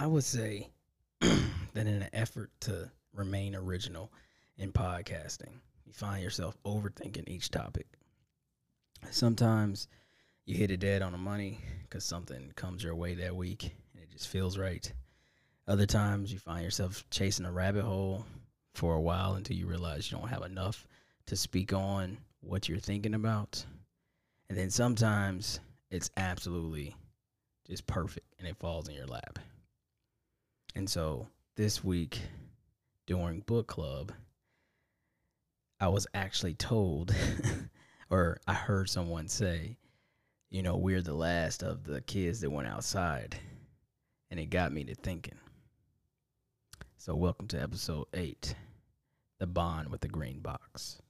I would say that in an effort to remain original in podcasting, you find yourself overthinking each topic. Sometimes you hit it dead on the money because something comes your way that week and it just feels right. Other times you find yourself chasing a rabbit hole for a while until you realize you don't have enough to speak on what you're thinking about. And then sometimes it's absolutely just perfect and it falls in your lap. And so this week during book club, I was actually told, or I heard someone say, you know, we're the last of the kids that went outside. And it got me to thinking. So, welcome to episode eight The Bond with the Green Box.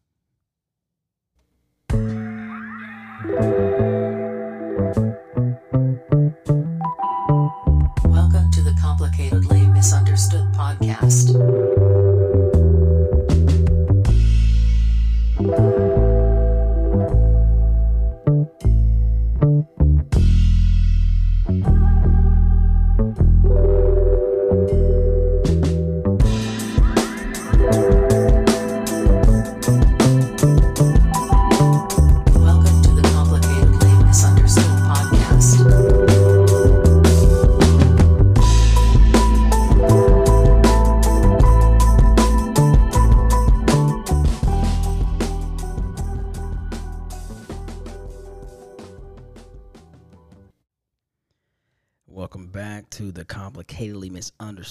Welcome to the Complicatedly Misunderstood podcast.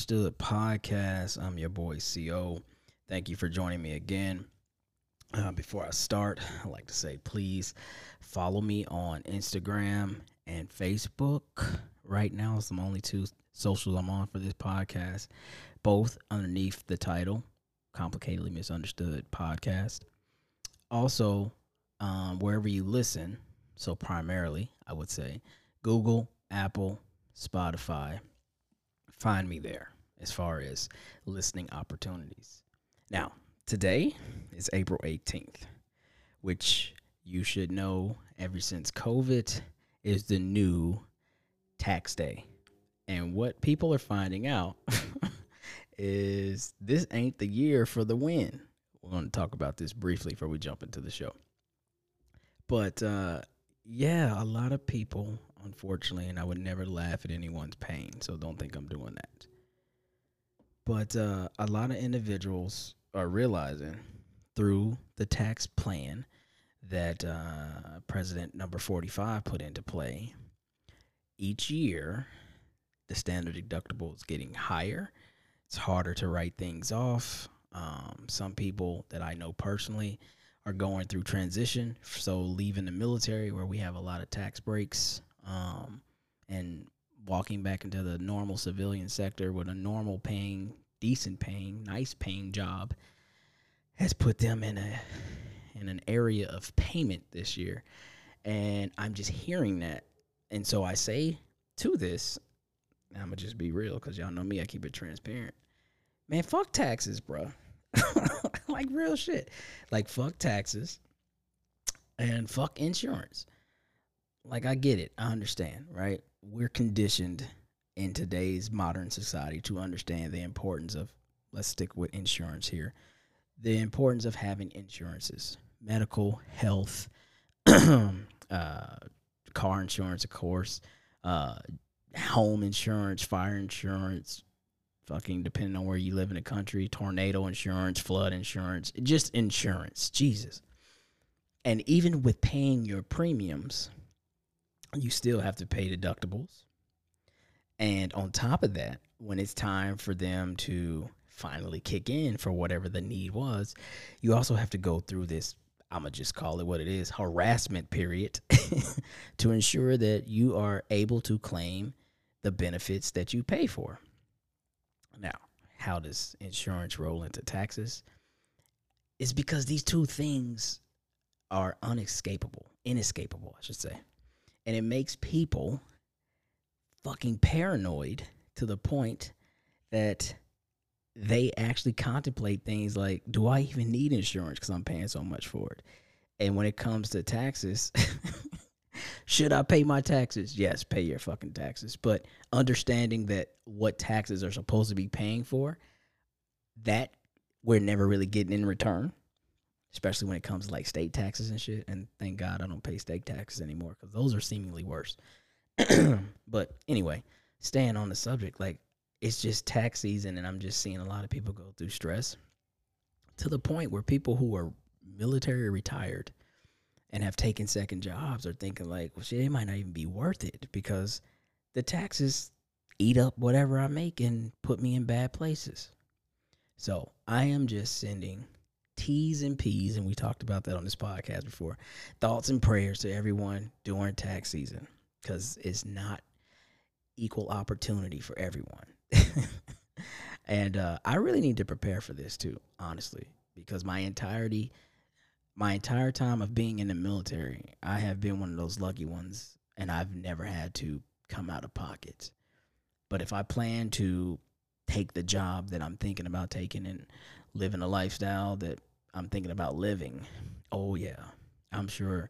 Misunderstood podcast. I'm your boy CO. Thank you for joining me again. Uh, before I start, I'd like to say please follow me on Instagram and Facebook. Right now, it's the only two socials I'm on for this podcast, both underneath the title Complicatedly Misunderstood Podcast. Also, um, wherever you listen, so primarily, I would say Google, Apple, Spotify, find me there as far as listening opportunities. Now, today is April 18th, which you should know ever since COVID is the new tax day. And what people are finding out is this ain't the year for the win. We're going to talk about this briefly before we jump into the show. But uh, yeah, a lot of people, unfortunately, and I would never laugh at anyone's pain, so don't think I'm doing that. But uh, a lot of individuals are realizing through the tax plan that uh, President number 45 put into play, each year the standard deductible is getting higher. It's harder to write things off. Um, some people that I know personally are going through transition, so leaving the military where we have a lot of tax breaks, um, and walking back into the normal civilian sector with a normal paying, decent paying, nice paying job has put them in a in an area of payment this year. And I'm just hearing that. And so I say to this, I'm gonna just be real because y'all know me, I keep it transparent. Man, fuck taxes, bro. like real shit. Like fuck taxes and fuck insurance. Like I get it. I understand, right? We're conditioned in today's modern society to understand the importance of let's stick with insurance here. The importance of having insurances, medical, health, uh, car insurance, of course, uh, home insurance, fire insurance, fucking depending on where you live in the country, tornado insurance, flood insurance, just insurance. Jesus. And even with paying your premiums, you still have to pay deductibles. And on top of that, when it's time for them to finally kick in for whatever the need was, you also have to go through this, I'm going to just call it what it is, harassment period to ensure that you are able to claim the benefits that you pay for. Now, how does insurance roll into taxes? It's because these two things are unescapable, inescapable, I should say. And it makes people fucking paranoid to the point that they actually contemplate things like, do I even need insurance because I'm paying so much for it? And when it comes to taxes, Should I pay my taxes? Yes, pay your fucking taxes. But understanding that what taxes are supposed to be paying for, that we're never really getting in return, especially when it comes to like state taxes and shit. And thank God I don't pay state taxes anymore because those are seemingly worse. but anyway, staying on the subject, like it's just tax season, and I'm just seeing a lot of people go through stress to the point where people who are military retired and have taken second jobs are thinking like, well, shit, it might not even be worth it because the taxes eat up whatever I make and put me in bad places. So I am just sending T's and P's, and we talked about that on this podcast before. Thoughts and prayers to everyone during tax season because it's not equal opportunity for everyone. and uh, I really need to prepare for this too, honestly, because my entirety, my entire time of being in the military, I have been one of those lucky ones, and I've never had to come out of pocket. But if I plan to take the job that I'm thinking about taking and living a lifestyle that I'm thinking about living, oh yeah, I'm sure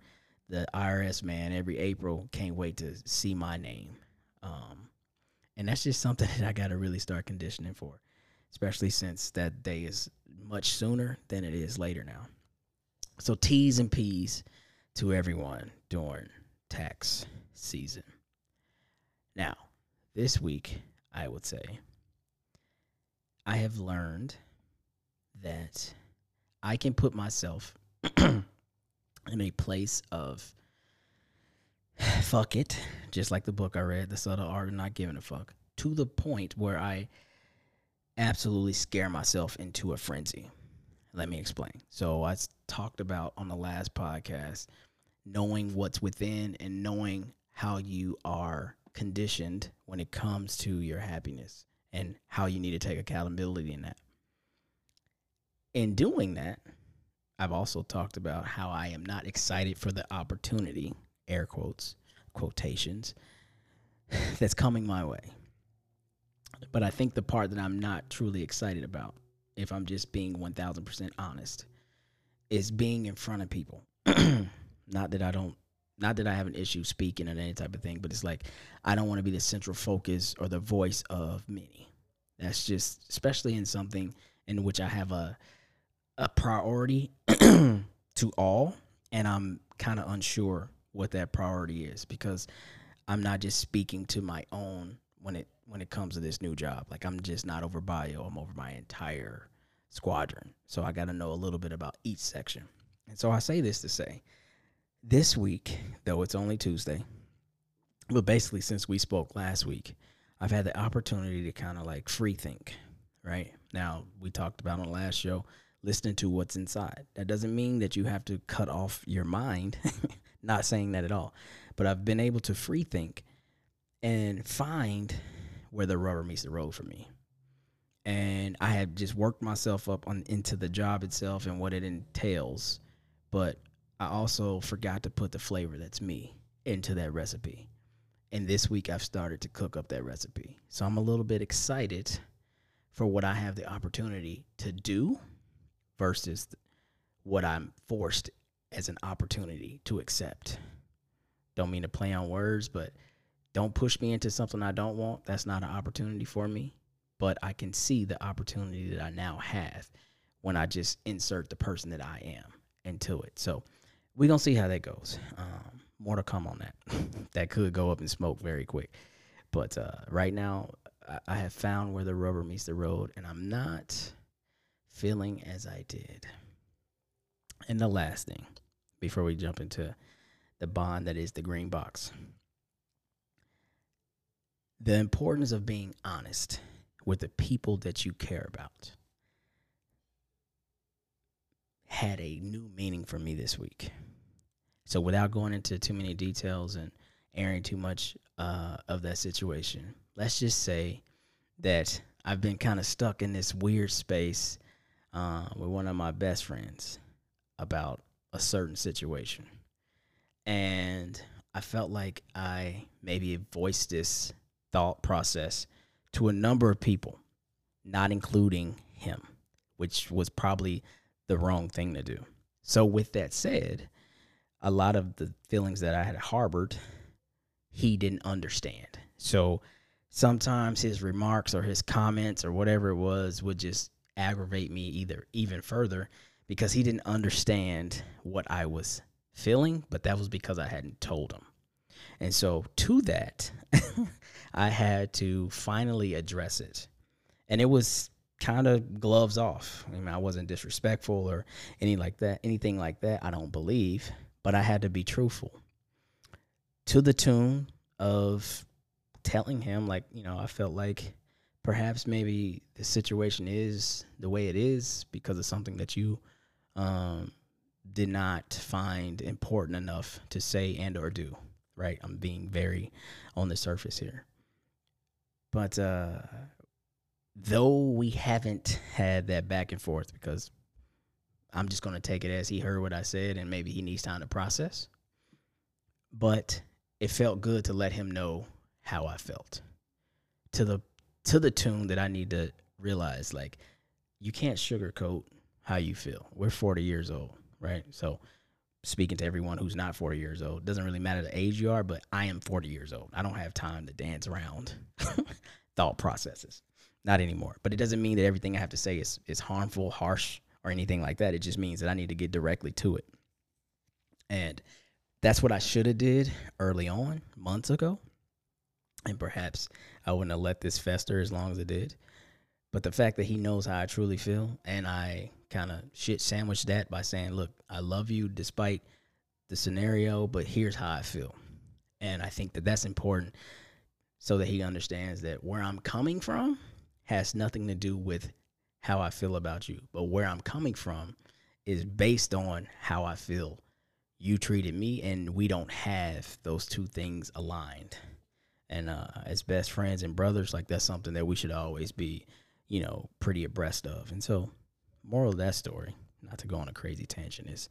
the IRS man every April can't wait to see my name. Um, and that's just something that I got to really start conditioning for, especially since that day is much sooner than it is later now. So T's and P's to everyone during tax season. Now, this week, I would say, I have learned that I can put myself in a place of fuck it, just like the book I read, The Subtle Art of Not Giving a Fuck, to the point where I absolutely scare myself into a frenzy. Let me explain. So I talked about on the last podcast knowing what's within and knowing how you are conditioned when it comes to your happiness and how you need to take accountability in that. In doing that, I've also talked about how I am not excited for the opportunity, air quotes, quotations, that's coming my way. But I think the part that I'm not truly excited about, if I'm just being 1000% honest, is being in front of people. not that I don't, not that I have an issue speaking or any type of thing, but it's like I don't want to be the central focus or the voice of many. That's just, especially in something in which I have a, a priority to all, and I'm kind of unsure what that priority is because I'm not just speaking to my own when it when it comes to this new job. Like I'm just not over bio, I'm over my entire squadron. So I got to know a little bit about each section. And so I say this to say this week, though it's only Tuesday, but basically since we spoke last week, I've had the opportunity to kind of like free think, right? Now, we talked about on the last show listening to what's inside. That doesn't mean that you have to cut off your mind. Not saying that at all. But I've been able to free think and find where the rubber meets the road for me. And I have just worked myself up on into the job itself and what it entails, but I also forgot to put the flavor that's me into that recipe. And this week I've started to cook up that recipe. So I'm a little bit excited for what I have the opportunity to do versus what I'm forced as an opportunity to accept. Don't mean to play on words, but don't push me into something I don't want. That's not an opportunity for me. But I can see the opportunity that I now have when I just insert the person that I am into it. So we're going to see how that goes. Um, more to come on that. that could go up in smoke very quick. But uh, right now, I, I have found where the rubber meets the road, and I'm not feeling as I did. And the last thing, before we jump into the bond that is the green box, the importance of being honest with the people that you care about had a new meaning for me this week. So, without going into too many details and airing too much uh, of that situation, let's just say that I've been kind of stuck in this weird space uh, with one of my best friends about a certain situation. And I felt like I maybe voiced this thought process to a number of people, not including him, which was probably the wrong thing to do. So, with that said, a lot of the feelings that I had harbored, he didn't understand. So sometimes his remarks or his comments or whatever it was would just aggravate me either even further because he didn't understand what I was feeling, but that was because I hadn't told him. And so to that, I had to finally address it. And it was kind of gloves off. I mean, I wasn't disrespectful or any like that, anything like that. I don't believe, but I had to be truthful to the tune of telling him, like, you know, I felt like perhaps maybe the situation is the way it is because of something that you um, did not find important enough to say and or do. Right? I'm being very on the surface here, but uh, though we haven't had that back and forth because I'm just going to take it as he heard what I said and maybe he needs time to process. But it felt good to let him know how I felt to the to the tune that I need to realize like you can't sugarcoat how you feel. We're 40 years old, right? So speaking to everyone who's not 40 years old, doesn't really matter the age you are, but I am 40 years old. I don't have time to dance around thought processes. Not anymore. But it doesn't mean that everything I have to say is is harmful, harsh, or anything like that. It just means that I need to get directly to it. And that's what I should have did early on, months ago. And perhaps I wouldn't have let this fester as long as it did. But the fact that he knows how I truly feel and I kind of shit sandwiched that by saying, "Look, I love you despite the scenario, but here's how I feel." And I think that that's important so that he understands that where I'm coming from has nothing to do with how I feel about you, but where I'm coming from is based on how I feel you treated me, and we don't have those two things aligned. And uh, as best friends and brothers, like that's something that we should always be, you know, pretty abreast of. And so, moral of that story, not to go on a crazy tangent, is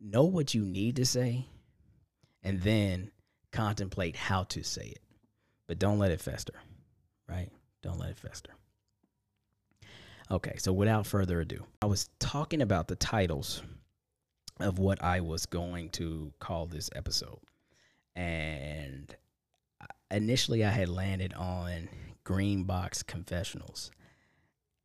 know what you need to say, and then contemplate how to say it, but don't let it fester, right? Don't let it fester. Okay, so without further ado, I was talking about the titles of what I was going to call this episode. And initially, I had landed on Green Box Confessionals.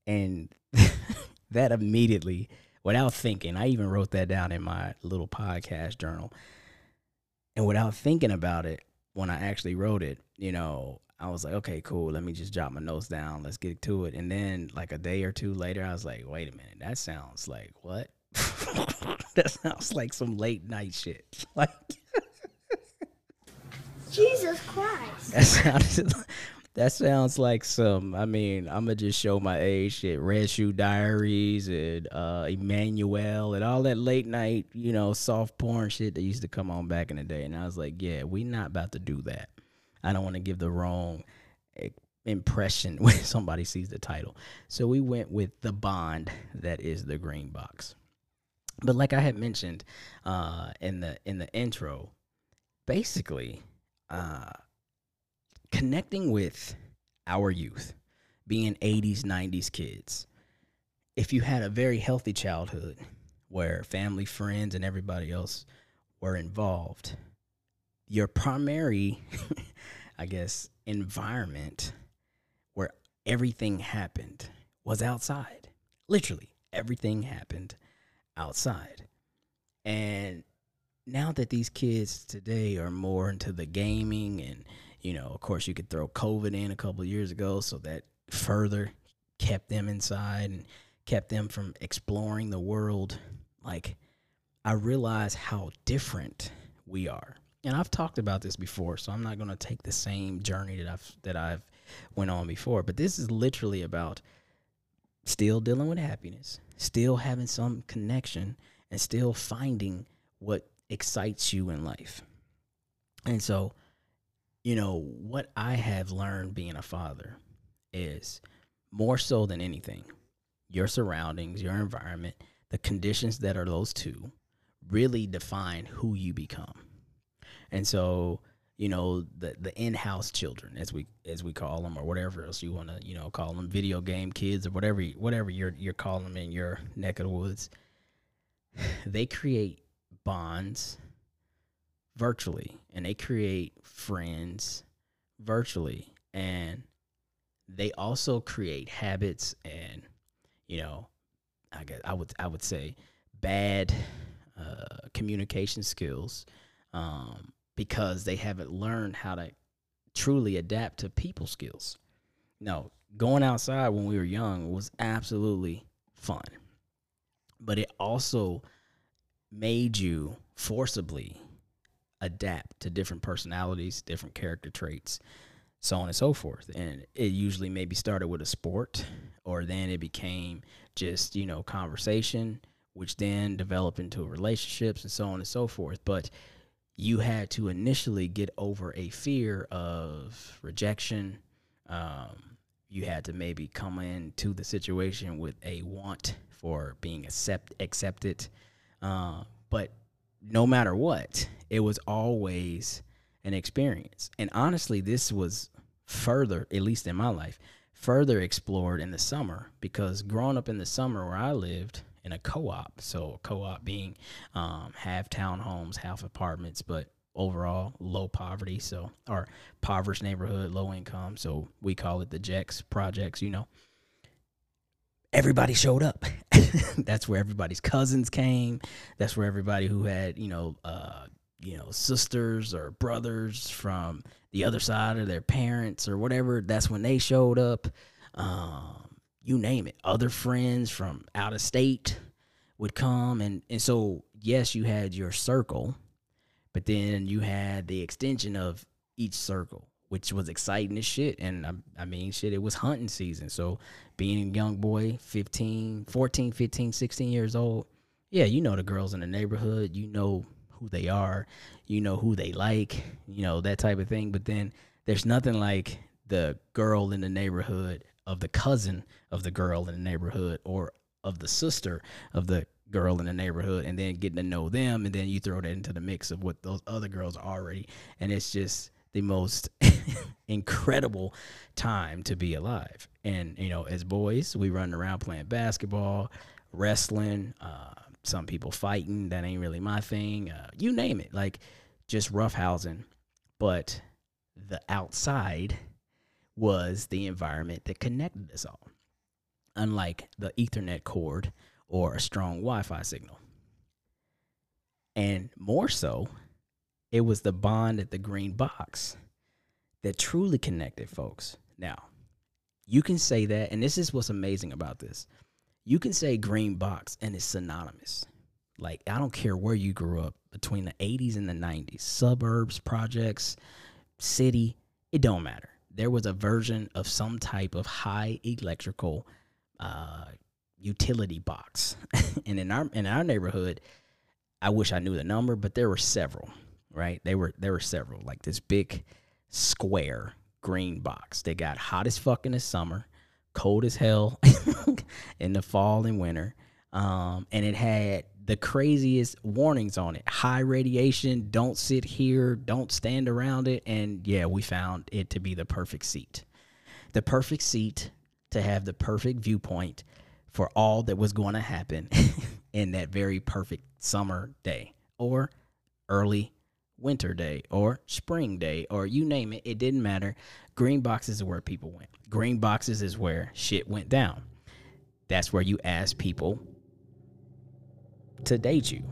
And that immediately, without thinking, I even wrote that down in my little podcast journal. And without thinking about it, when I actually wrote it, you know, I was like, okay, cool. Let me just jot my notes down. Let's get to it. And then, like a day or two later, I was like, wait a minute. That sounds like what? that sounds like some late night shit. Like Jesus Christ. that sounds that sounds like some. I mean, I'm gonna just show my age. Shit, Red Shoe Diaries and uh, Emmanuelle and all that late night, you know, soft porn shit that used to come on back in the day. And I was like, yeah, we not about to do that. I don't want to give the wrong impression when somebody sees the title. So we went with the bond that is the green box. But like I had mentioned uh, in the in the intro, basically uh, connecting with our youth, being 80s, 90s kids. If you had a very healthy childhood where family, friends, and everybody else were involved, your primary, I guess, environment where everything happened was outside. Literally, everything happened outside. And now that these kids today are more into the gaming and you know, of course you could throw COVID in a couple years ago so that further kept them inside and kept them from exploring the world. Like I realize how different we are. And I've talked about this before, so I'm not going to take the same journey that I've that I've went on before, but this is literally about still dealing with happiness, still having some connection, and still finding what excites you in life. And so, you know, what I have learned being a father is more so than anything, your surroundings, your environment, the conditions that are those two really define who you become. And so, you know the the in-house children as we as we call them or whatever else you want to you know call them video game kids or whatever whatever you're you're calling them in your neck of the woods they create bonds virtually and they create friends virtually and they also create habits and you know I guess I would I would say bad uh, communication skills um, because they haven't learned how to truly adapt to people skills. No, going outside when we were young was absolutely fun, but it also made you forcibly adapt to different personalities, different character traits, so on and so forth. And it usually maybe started with a sport, or then it became just, you know, conversation, which then developed into relationships and so on and so forth. But you had to initially get over a fear of rejection. Um, you had to maybe come into the situation with a want for being accept accepted. Uh, but no matter what, it was always an experience. And honestly, this was further, at least in my life, further explored in the summer because growing up in the summer where I lived in a co-op, so co-op being um, half townhomes, half apartments, but overall low poverty, so or impoverished neighborhood, low income, so we call it the Jex projects, you know. Everybody showed up. That's where everybody's cousins came. That's where everybody who had, you know, uh, you know, sisters or brothers from the other side of their parents or whatever. That's when they showed up. Um, you name it. Other friends from out of state would come, and and so yes, you had your circle, but then you had the extension of each circle, which was exciting as shit. And I, I mean, shit, it was hunting season. So being a young boy, 15, 14, 15, 16 years old, yeah, you know the girls in the neighborhood. You know who they are, you know who they like, you know, that type of thing. But then there's nothing like the girl in the neighborhood of the cousin of the girl in the neighborhood or of the sister of the girl in the neighborhood and then getting to know them and then you throw that into the mix of what those other girls are already and it's just the most incredible time to be alive. And you know as boys we run around playing basketball wrestling uh, some people fighting. That ain't really my thing uh, you name it. Like just roughhousing but the outside was the environment that connected us all unlike the ethernet cord or a strong wi-fi signal. And more so it was the bond at the green box that truly connected folks now you can say that and this is what's amazing about this you can say green box and it's synonymous. Like I don't care where you grew up between the 80s and the 90s, suburbs, projects, city, it don't matter. There was a version of some type of high electrical uh, utility box, and in our in our neighborhood, I wish I knew the number, but there were several. Right, they were there were several like this big square green box. They got hot as fuck in the summer cold as hell in the fall and winter. Um, and it had the craziest warnings on it high radiation, don't sit here, don't stand around it. And yeah, we found it to be the perfect seat. The perfect seat to have the perfect viewpoint for all that was going to happen in that very perfect summer day or early winter day or spring day or you name it, it didn't matter. Green boxes is where people went. Green boxes is where shit went down. That's where you ask people to date you.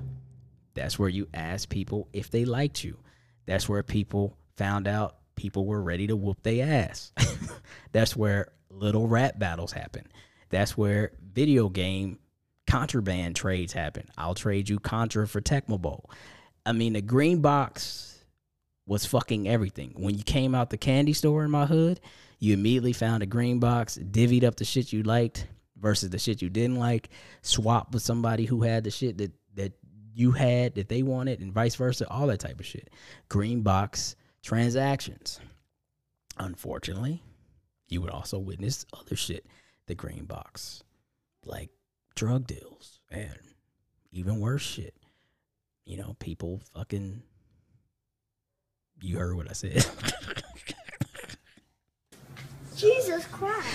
That's where you ask people if they liked you. That's where people found out people were ready to whoop their ass. That's where little rap battles happen. That's where video game contraband trades happen. I'll trade you Contra for Tecmo Bowl. I mean, the green box was fucking everything. When you came out the candy store in my hood, you immediately found a green box, divvied up the shit you liked versus the shit you didn't like, swap with somebody who had the shit that that you had that they wanted, and vice versa, all that type of shit. Green box transactions. Unfortunately, you would also witness other shit, the green box, like drug deals and even worse shit. You know, people fucking. You heard what I said. Jesus Christ.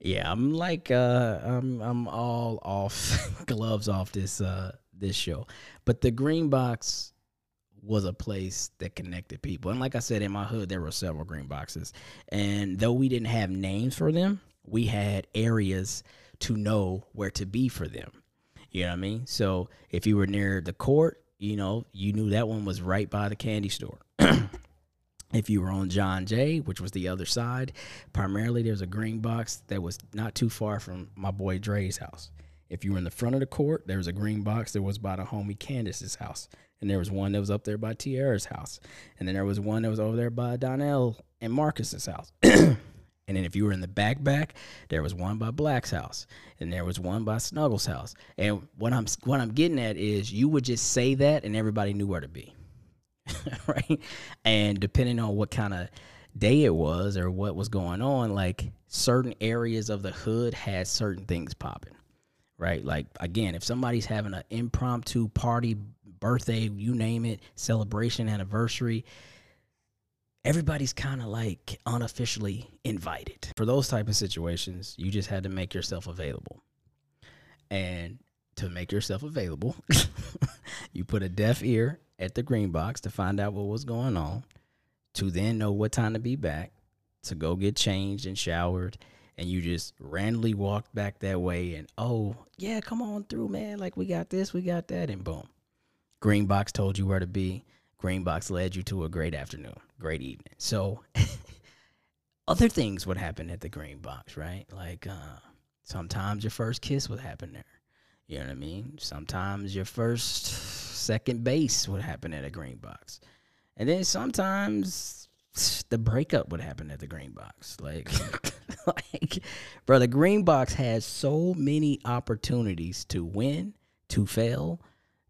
yeah, I'm like uh I'm I'm all off gloves off this uh this show. But the green box was a place that connected people. And like I said, in my hood, there were several green boxes. And though we didn't have names for them, we had areas to know where to be for them. You know what I mean? So if you were near the court, you know, you knew that one was right by the candy store. if you were on John Jay, which was the other side, primarily there's a green box that was not too far from my boy Dre's house. If you were in the front of the court, there was a green box that was by the homie Candace's house. And there was one that was up there by Tierra's house. And then there was one that was over there by Donnell and Marcus's house. and then if you were in the back back, there was one by Black's house. And there was one by Snuggles' house. And what I'm what I'm getting at is you would just say that and everybody knew where to be. right? And depending on what kind of day it was or what was going on, like certain areas of the hood had certain things popping. Right? Like again, if somebody's having an impromptu party, birthday, you name it, celebration, anniversary, everybody's kind of like unofficially invited. For those type of situations, you just had to make yourself available. And to make yourself available, you put a deaf ear at the green box to find out what was going on, to then know what time to be back, to go get changed and showered, and you just randomly walked back that way and oh yeah, come on through, man. Like we got this, we got that, and boom. Green box told you where to be. Green box led you to a great afternoon, great evening. So other things would happen at the green box, right? Like uh sometimes your first kiss would happen there. You know what I mean? Sometimes your first second base would happen at a green box. And then sometimes the breakup would happen at the green box. Like like bro, the green box has so many opportunities to win, to fail,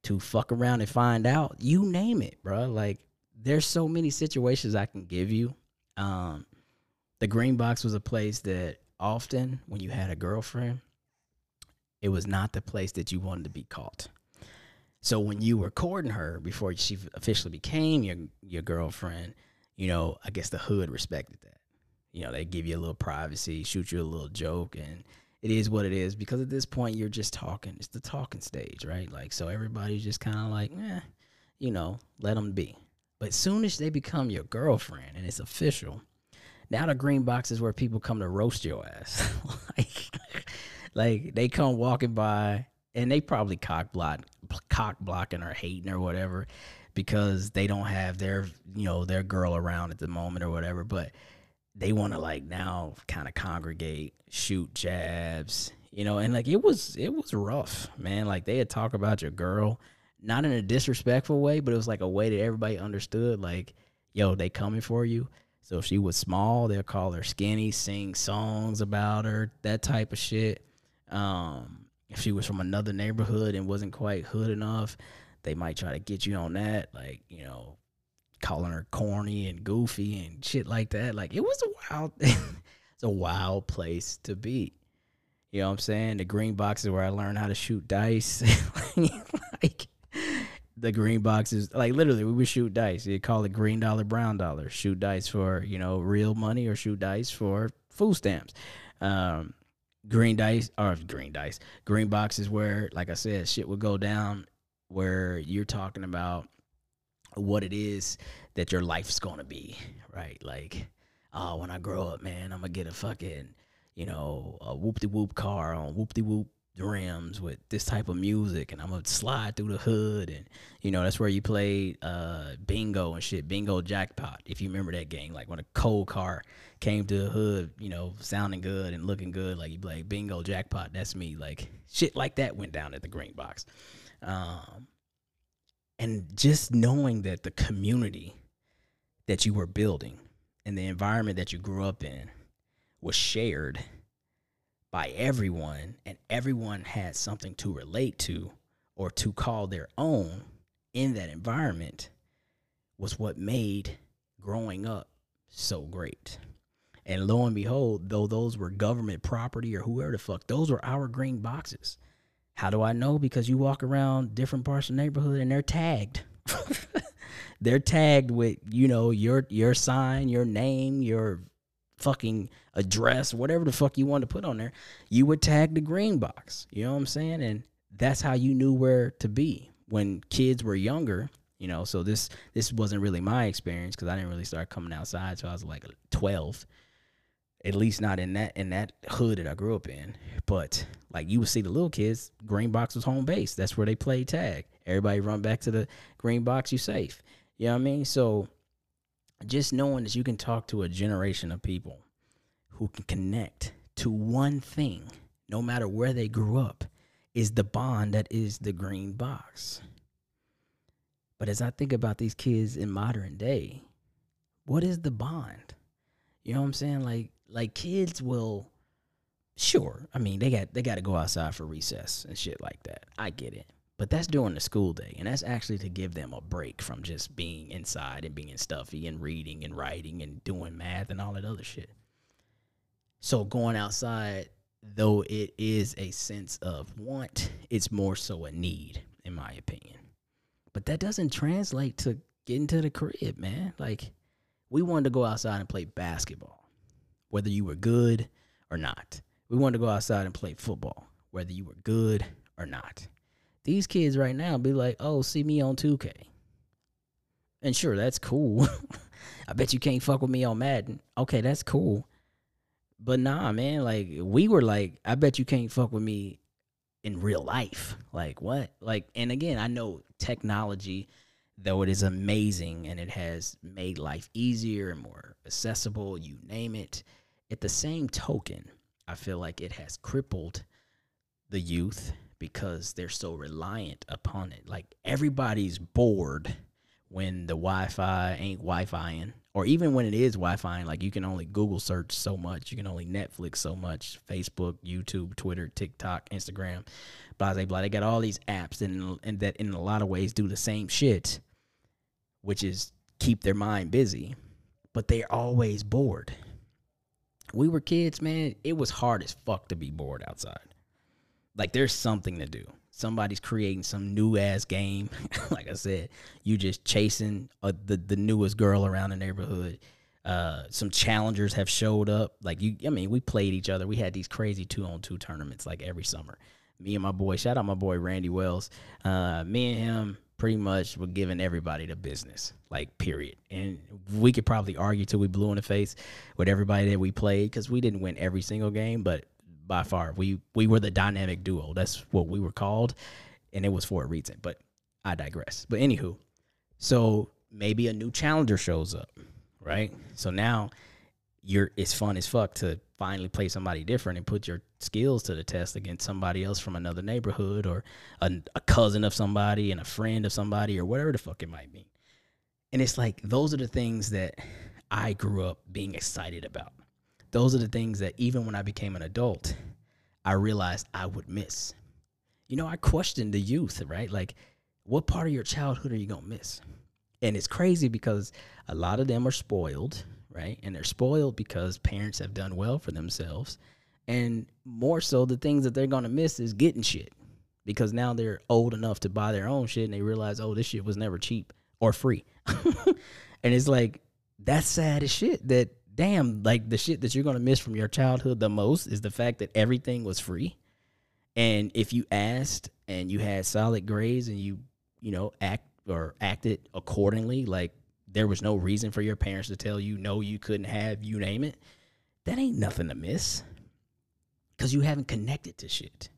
to fuck around and find out. You name it, bro. Like there's so many situations I can give you. Um the green box was a place that often when you had a girlfriend it was not the place that you wanted to be caught. So when you were courting her before she officially became your your girlfriend, you know, I guess the hood respected that. You know, they give you a little privacy, shoot you a little joke, and it is what it is because at this point you're just talking. It's the talking stage, right? Like so everybody's just kind of like, eh, you know, let them be. But soon as they become your girlfriend and it's official, now the green box is where people come to roast your ass. like like they come walking by and they probably cock block, cock blocking or hating or whatever because they don't have their you know their girl around at the moment or whatever. But they want to like now kind of congregate, shoot jabs, you know, and like it was it was rough, man. Like they had talk about your girl, not in a disrespectful way, but it was like a way that everybody understood, like, yo, they coming for you. So if she was small, they'll call her skinny, sing songs about her, that type of shit. Um, if she was from another neighborhood and wasn't quite hood enough, they might try to get you on that, like you know, calling her corny and goofy and shit like that. Like it was a wild, it's a wild place to be. You know what I'm saying? The green box is where I learned how to shoot dice. like the green boxes, like literally, we would shoot dice. You call it green dollar, brown dollar. Shoot dice for you know real money, or shoot dice for food stamps. Um, green dice or green dice, green boxes where, like I said, shit would go down where you're talking about what it is that your life's gonna be, right? Like, oh, when I grow up, man, I'm gonna get a fucking, you know, a whoop de whoop car on whoop de whoop rims with this type of music and I'm gonna slide through the hood and you know that's where you played uh bingo and shit bingo jackpot if you remember that game. Like when a cold car came to the hood you know sounding good and looking good like you play bingo jackpot that's me. Like shit like that went down at the green box. Um and just knowing that the community that you were building and the environment that you grew up in was shared by everyone and everyone had something to relate to or to call their own in that environment was what made growing up so great. And lo and behold, though those were government property or whoever the fuck, those were our green boxes. How do I know? Because you walk around different parts of the neighborhood and they're tagged. they're tagged with, you know, your your sign, your name, your fucking address, whatever the fuck you want to put on there, you would tag the green box. You know what I'm saying? And that's how you knew where to be. When kids were younger, You know, so this this wasn't really my experience because I didn't really start coming outside till I was like twelve. At least not in that in that hood that I grew up in. But like you would see the little kids, green box was home base. That's where they played tag. Everybody run back to the green box, you safe. You know what I mean? So just knowing that you can talk to a generation of people who can connect to one thing, no matter where they grew up, is the bond that is the green box. But as I think about these kids in modern day, what is the bond? You know what I'm saying? Like like kids will sure, I mean they got they got to go outside for recess and shit like that. I get it. But that's during the school day, and that's actually to give them a break from just being inside and being stuffy and reading and writing and doing math and all that other shit. So going outside, though it is a sense of want, it's more so a need, in my opinion. But that doesn't translate to getting to the crib, man. Like we wanted to go outside and play basketball, whether you were good or not. We wanted to go outside and play football, whether you were good or not. These kids right now be like, "Oh, see me on 2K." And sure, that's cool. I bet you can't fuck with me on Madden. Okay, that's cool. But nah, man, like we were like, I bet you can't fuck with me in real life. Like what? Like and again, I know technology though it is amazing and it has made life easier and more accessible, you name it. At the same token, I feel like it has crippled the youth because they're so reliant upon it. Like everybody's bored when the Wi-Fi ain't Wi-Fiing, or even when it is Wi-Fi. Like you can only Google search so much, you can only Netflix so much, Facebook, YouTube, Twitter, TikTok, Instagram, blah blah blah. They got all these apps and and that in a lot of ways do the same shit, which is keep their mind busy, but they're always bored. We were kids, man. It was hard as fuck to be bored outside like there's something to do. Somebody's creating some new ass game. like I said, you just chasing uh, the the newest girl around the neighborhood. Uh, some challengers have showed up. Like you, I mean, we played each other. We had these crazy two on two tournaments like every summer. Me and my boy, shout out my boy Randy Wells. Uh, me and him pretty much were giving everybody the business, like period. And we could probably argue till we blew in the face with everybody that we played because we didn't win every single game, but by far. We we were the dynamic duo. That's what we were called, and it was for a reason. But I digress. But anywho, so maybe a new challenger shows up, right? So now you're it's fun as fuck to finally play somebody different and put your skills to the test against somebody else from another neighborhood or a, a cousin of somebody and a friend of somebody or whatever the fuck it might be. And it's like those are the things that I grew up being excited about those are the things that even when I became an adult, I realized I would miss. You know, I questioned the youth, right? Like, what part of your childhood are you going to miss? And it's crazy because a lot of them are spoiled, right? And they're spoiled because parents have done well for themselves. And more so, the things that they're going to miss is getting shit because now they're old enough to buy their own shit and they realize, oh, this shit was never cheap or free. and it's like, that's sad as shit that damn, like the shit that you're gonna miss from your childhood the most is the fact that everything was free. And if you asked and you had solid grades and you, you know, act or acted accordingly, like there was no reason for your parents to tell you no, you couldn't have, you name it, that ain't nothing to miss. Cause you haven't connected to shit.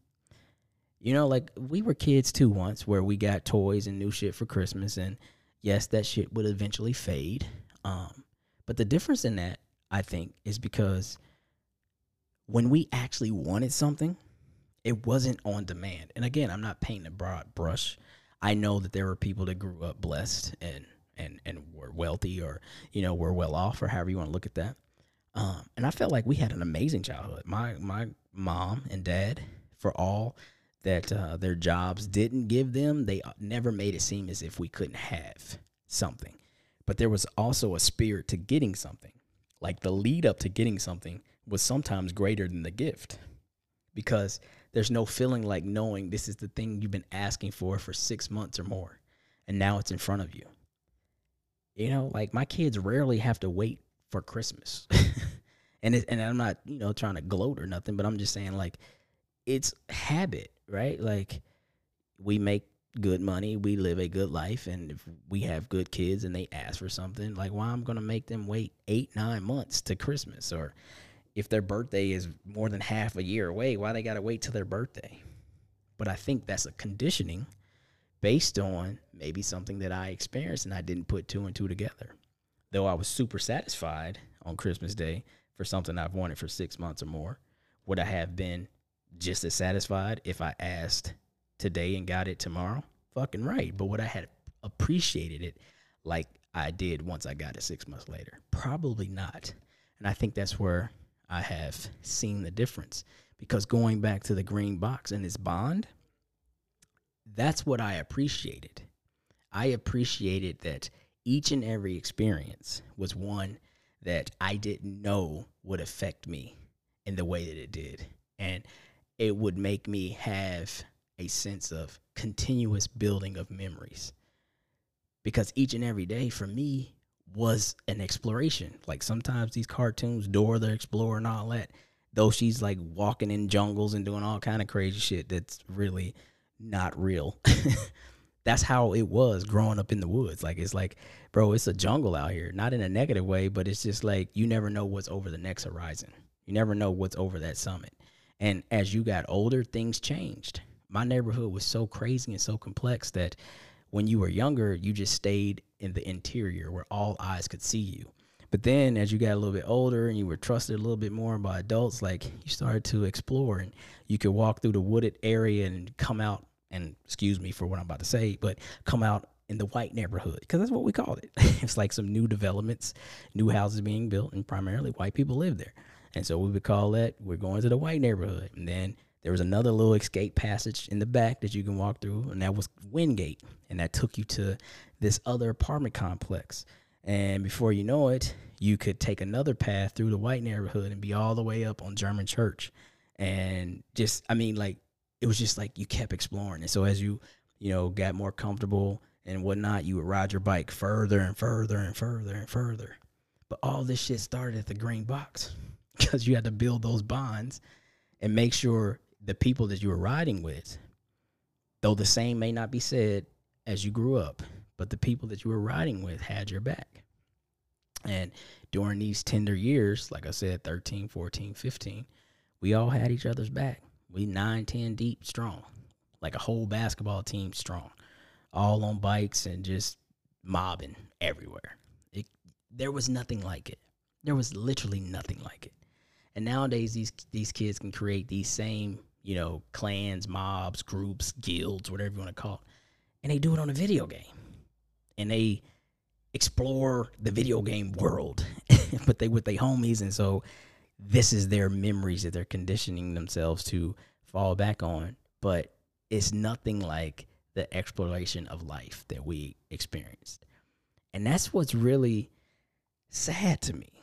You know, like we were kids too once where we got toys and new shit for Christmas and yes, that shit would eventually fade. Um, but the difference in that I think, is because when we actually wanted something, it wasn't on demand. And again, I'm not painting a broad brush. I know that there were people that grew up blessed and and and were wealthy or you know were well off or however you want to look at that. Um, and I felt like we had an amazing childhood. My my mom and dad, for all that uh, their jobs didn't give them, they uh, never made it seem as if we couldn't have something. But there was also a spirit to getting something like the lead up to getting something was sometimes greater than the gift because there's no feeling like knowing this is the thing you've been asking for for six months or more and now it's in front of you you know like my kids rarely have to wait for christmas. And it, and i'm not you know trying to gloat or nothing but i'm just saying like it's habit right? Like we make good money, we live a good life, and if we have good kids and they ask for something, like why I'm gonna make them wait eight, nine months to Christmas, or if their birthday is more than half a year away, why they gotta wait till their birthday? But I think that's a conditioning based on maybe something that I experienced and I didn't put two and two together. Though I was super satisfied on Christmas Day for something I've wanted for six months or more, would I have been just as satisfied if I asked today and got it tomorrow? Fucking right. But would I have appreciated it like I did once I got it six months later? Probably not. And I think that's where I have seen the difference. Because going back to the green box and its bond, that's what I appreciated. I appreciated that each and every experience was one that I didn't know would affect me in the way that it did. And it would make me have a sense of continuous building of memories. Because each and every day for me was an exploration. Like sometimes these cartoons, Dora the Explorer and all that, though she's like walking in jungles and doing all kind of crazy shit that's really not real. that's how it was growing up in the woods. Like it's like, bro, it's a jungle out here. Not in a negative way, but it's just like you never know what's over the next horizon. You never know what's over that summit. And as you got older, things changed. My neighborhood was so crazy and so complex that when you were younger, you just stayed in the interior where all eyes could see you. But then as you got a little bit older and you were trusted a little bit more by adults, like you started to explore and you could walk through the wooded area and come out and excuse me for what I'm about to say, but come out in the white neighborhood because that's what we called it. it's like some new developments, new houses being built, and primarily white people live there. And so we would call that we're going to the white neighborhood. And then there was another little escape passage in the back that you can walk through, and that was Wingate. And that took you to this other apartment complex. And before you know it, you could take another path through the white neighborhood and be all the way up on German Church. And just, I mean, like, it was just like you kept exploring. And so as you, you know, got more comfortable and whatnot, you would ride your bike further and further and further and further. But all this shit started at the green box because you had to build those bonds and make sure the people that you were riding with, though the same may not be said as you grew up, but the people that you were riding with had your back. And during these tender years, like I said, 13, 14, 15, we all had each other's back. We nine, ten deep strong, like a whole basketball team strong, all on bikes and just mobbing everywhere. It, there was nothing like it. There was literally nothing like it. And nowadays, these these kids can create these same, you know, clans, mobs, groups, guilds, whatever you want to call it, and they do it on a video game, and they explore the video game world, but they with their homies, and so this is their memories that they're conditioning themselves to fall back on. But it's nothing like the exploration of life that we experienced, and that's what's really sad to me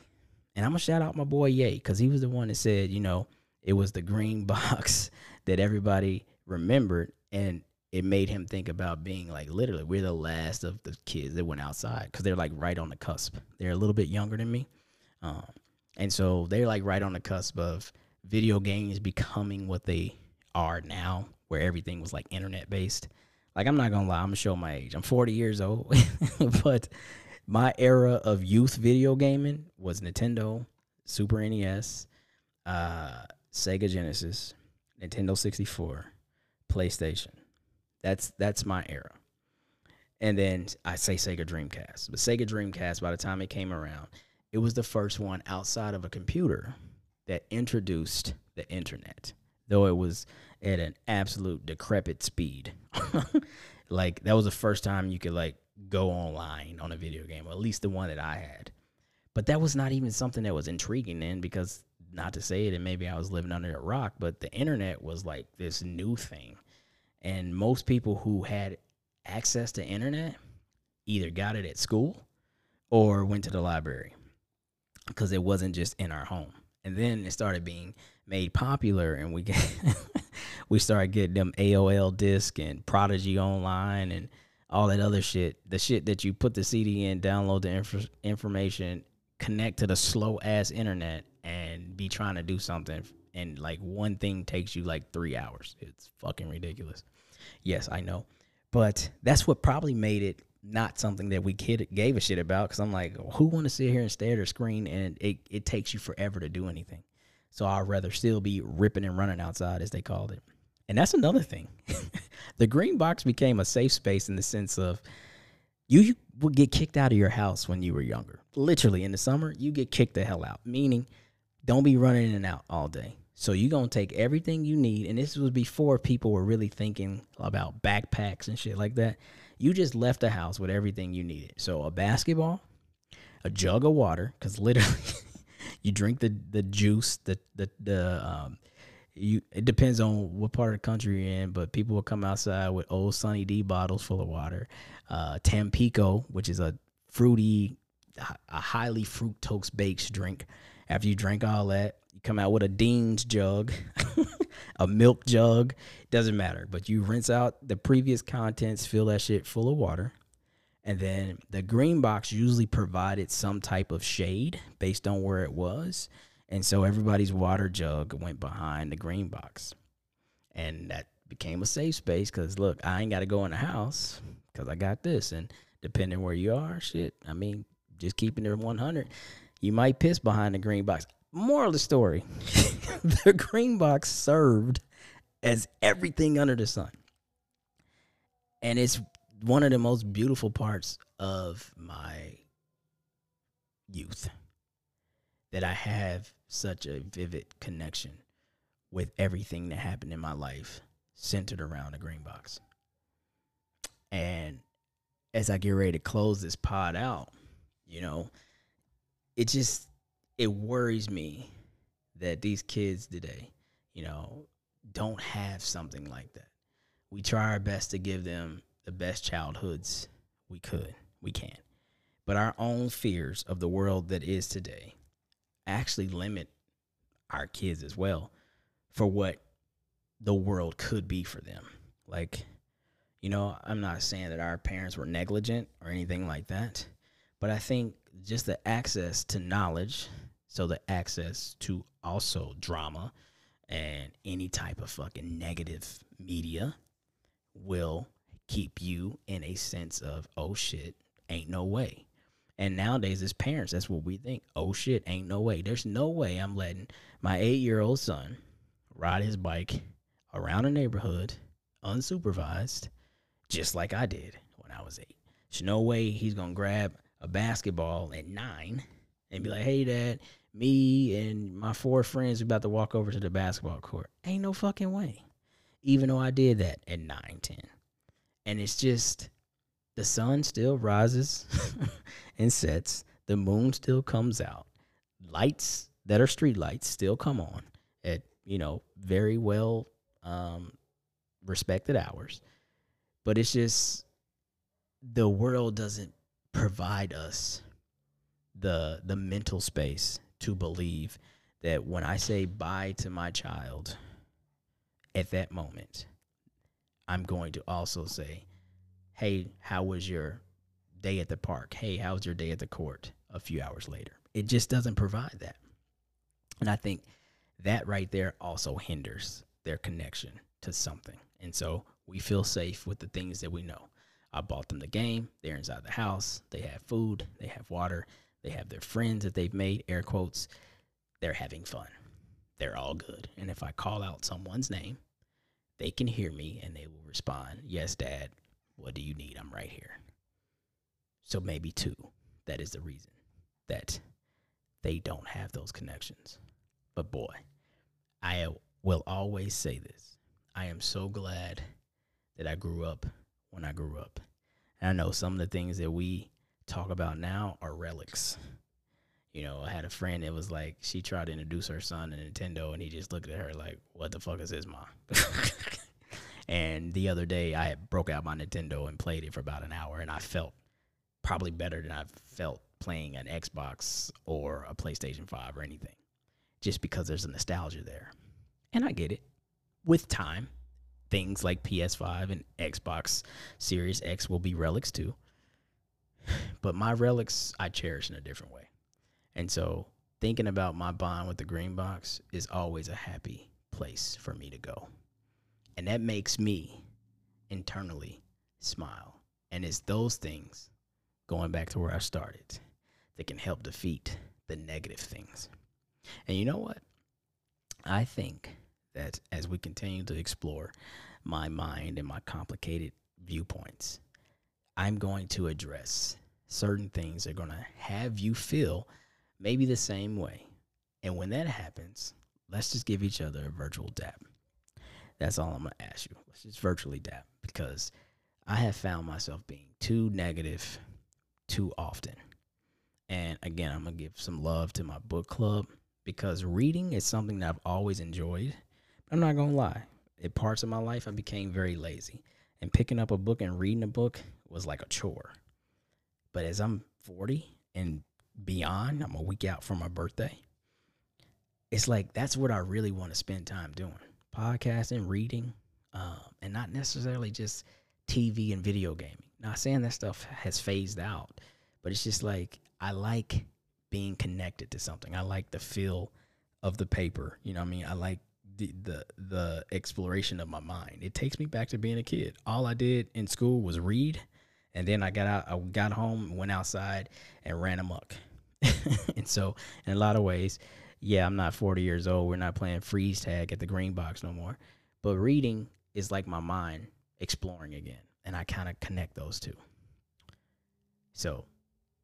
and I'm gonna shout out my boy Ye because he was the one that said, you know, it was the green box that everybody remembered, and it made him think about being like literally we're the last of the kids that went outside because they're like right on the cusp. They're a little bit younger than me, um, and so they're like right on the cusp of video games becoming what they are now, where everything was like internet based. Like I'm not gonna lie, I'm gonna show my age. I'm 40 years old, but my era of youth video gaming was Nintendo, Super NES, uh, Sega Genesis, Nintendo 64, PlayStation. That's that's my era. And then I say Sega Dreamcast. But Sega Dreamcast, by the time it came around, it was the first one outside of a computer that introduced the internet, though it was at an absolute decrepit speed. like that was the first time you could like go online on a video game, or at least the one that I had. But that was not even something that was intriguing then because not to say it and maybe I was living under a rock, but the internet was like this new thing. And most people who had access to internet either got it at school or went to the library because it wasn't just in our home. And then it started being made popular and we get we started getting them AOL disc and Prodigy online and all that other shit. The shit that you put the CD in, download the inf- information, connect to the slow ass internet, and be trying to do something. And like one thing takes you like three hours. It's fucking ridiculous. Yes, I know. But that's what probably made it not something that we kid, gave a shit about because I'm like, who want to sit here and stare at a screen and it, it takes you forever to do anything. So I'd rather still be ripping and running outside, as they called it. And that's another thing. the green box became a safe space in the sense of you, would get kicked out of your house when you were younger. Literally, in the summer, you get kicked the hell out, meaning don't be running in and out all day. So you're gonna take everything you need, and this was before people were really thinking about backpacks and shit like that. You just left the house with everything you needed. So a basketball, a jug of water, because literally you drink the the juice, the the the um you it depends on what part of the country you're in, but people will come outside with old Sunny D bottles full of water. Uh Tampico, which is a fruity, a highly fructose based drink. After you drink all that, you come out with a Dean's jug, a milk jug, doesn't matter. But you rinse out the previous contents, fill that shit full of water. And then the green box usually provided some type of shade based on where it was. And so everybody's water jug went behind the green box. And that became a safe space because, look, I ain't got to go in the house because I got this. And depending where you are, shit, I mean, just keeping it 100, you might piss behind the green box. Moral of the story the green box served as everything under the sun. And it's one of the most beautiful parts of my youth that I have such a vivid connection with everything that happened in my life centered around the green box. And as I get ready to close this pod out, you know, it just it worries me that these kids today, you know, don't have something like that. We try our best to give them the best childhoods we could, we can. But our own fears of the world that is today actually limit our kids as well for what the world could be for them. Like, you know, I'm not saying that our parents were negligent or anything like that, but I think just the access to knowledge, so the access to also drama and any type of fucking negative media will keep you in a sense of, oh shit, ain't no way. And nowadays, as parents, that's what we think. Oh shit, ain't no way. There's no way I'm letting my eight year old son ride his bike around a neighborhood unsupervised, just like I did when I was eight. There's no way he's gonna grab a basketball at nine and be like, hey, dad, me and my four friends about to walk over to the basketball court. Ain't no fucking way. Even though I did that at 9, 10. And it's just the sun still rises and sets, the moon still comes out. Lights that are street lights still come on at, you know, very well um, respected hours. But it's just the world doesn't provide us the the mental space to believe that when I say bye to my child at that moment, I'm going to also say, Hey, how was your day at the park? Hey, how was your day at the court a few hours later? It just doesn't provide that. And I think that right there also hinders their connection to something. And so we feel safe with the things that we know. I bought them the game. They're inside the house. They have food. They have water. They have their friends that they've made, air quotes. They're having fun. They're all good. And if I call out someone's name, they can hear me and they will respond, Yes, Dad, what do you need? I'm right here. So maybe two. That is the reason that they don't have those connections. But boy, I will always say this. I am so glad that I grew up when I grew up. And I know some of the things that we talk about now are relics. You know, I had a friend that was like, she tried to introduce her son to Nintendo, and he just looked at her like, "What the fuck is this, mom?" and the other day, I broke out my Nintendo and played it for about an hour, and I felt probably better than I've felt playing an Xbox or a PlayStation Five or anything, just because there's a nostalgia there, and I get it. With time, things like PS5 and Xbox Series X will be relics too. But my relics I cherish in a different way. And so thinking about my bond with the green box is always a happy place for me to go. And that makes me internally smile. And it's those things, going back to where I started, that can help defeat the negative things. And you know what? I think that as we continue to explore my mind and my complicated viewpoints, I'm going to address certain things that are going to have you feel maybe the same way. And when that happens, let's just give each other a virtual dap. That's all I'm going to ask you. Let's just virtually dap because I have found myself being too negative too often. And again, I'm going to give some love to my book club because reading is something that I've always enjoyed. But I'm not going to lie. In parts of my life, I became very lazy. And picking up a book and reading a book was like a chore. But as I'm 40 and beyond, I'm a week out from my birthday. It's like that's what I really want to spend time doing podcasting, reading, um, and not necessarily just TV and video gaming. Not saying that stuff has phased out, but it's just like I like being connected to something. I like the feel of the paper. You know what I mean? I like the, the the exploration of my mind. It takes me back to being a kid. All I did in school was read, and then I got out. I got home, went outside, and ran amok. and so, in a lot of ways, yeah, I'm not 40 years old. We're not playing freeze tag at the green box no more. But reading is like my mind exploring again, and I kind of connect those two. So,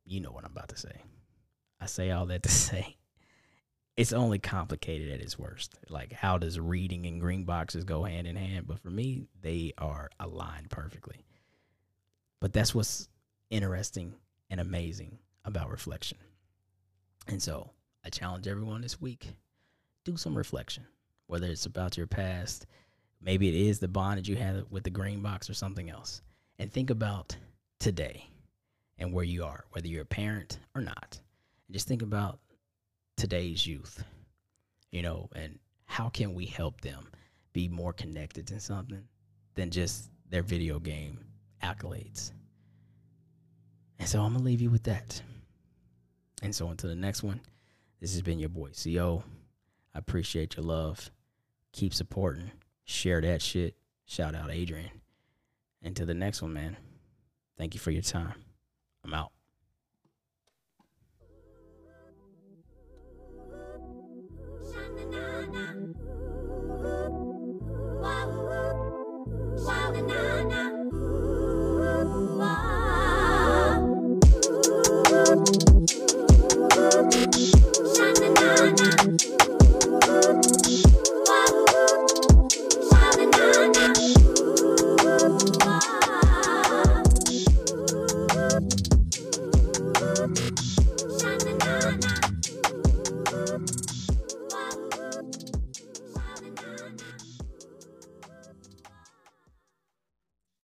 you know what I'm about to say. I say all that to say it's only complicated at its worst. Like, how does reading and green boxes go hand in hand? But for me, they are aligned perfectly. But that's what's interesting and amazing about reflection. And so, I challenge everyone this week do some reflection, whether it's about your past, maybe it is the bond that you had with the green box or something else. And think about today and where you are, whether you're a parent or not. And just think about today's youth, you know, and how can we help them be more connected to something than just their video game accolades. And so I'm going to leave you with that. And so until the next one, this has been your boy CO. I appreciate your love. Keep supporting. Share that shit. Shout out Adrian. To the next one, man. Thank you for your time. I'm out.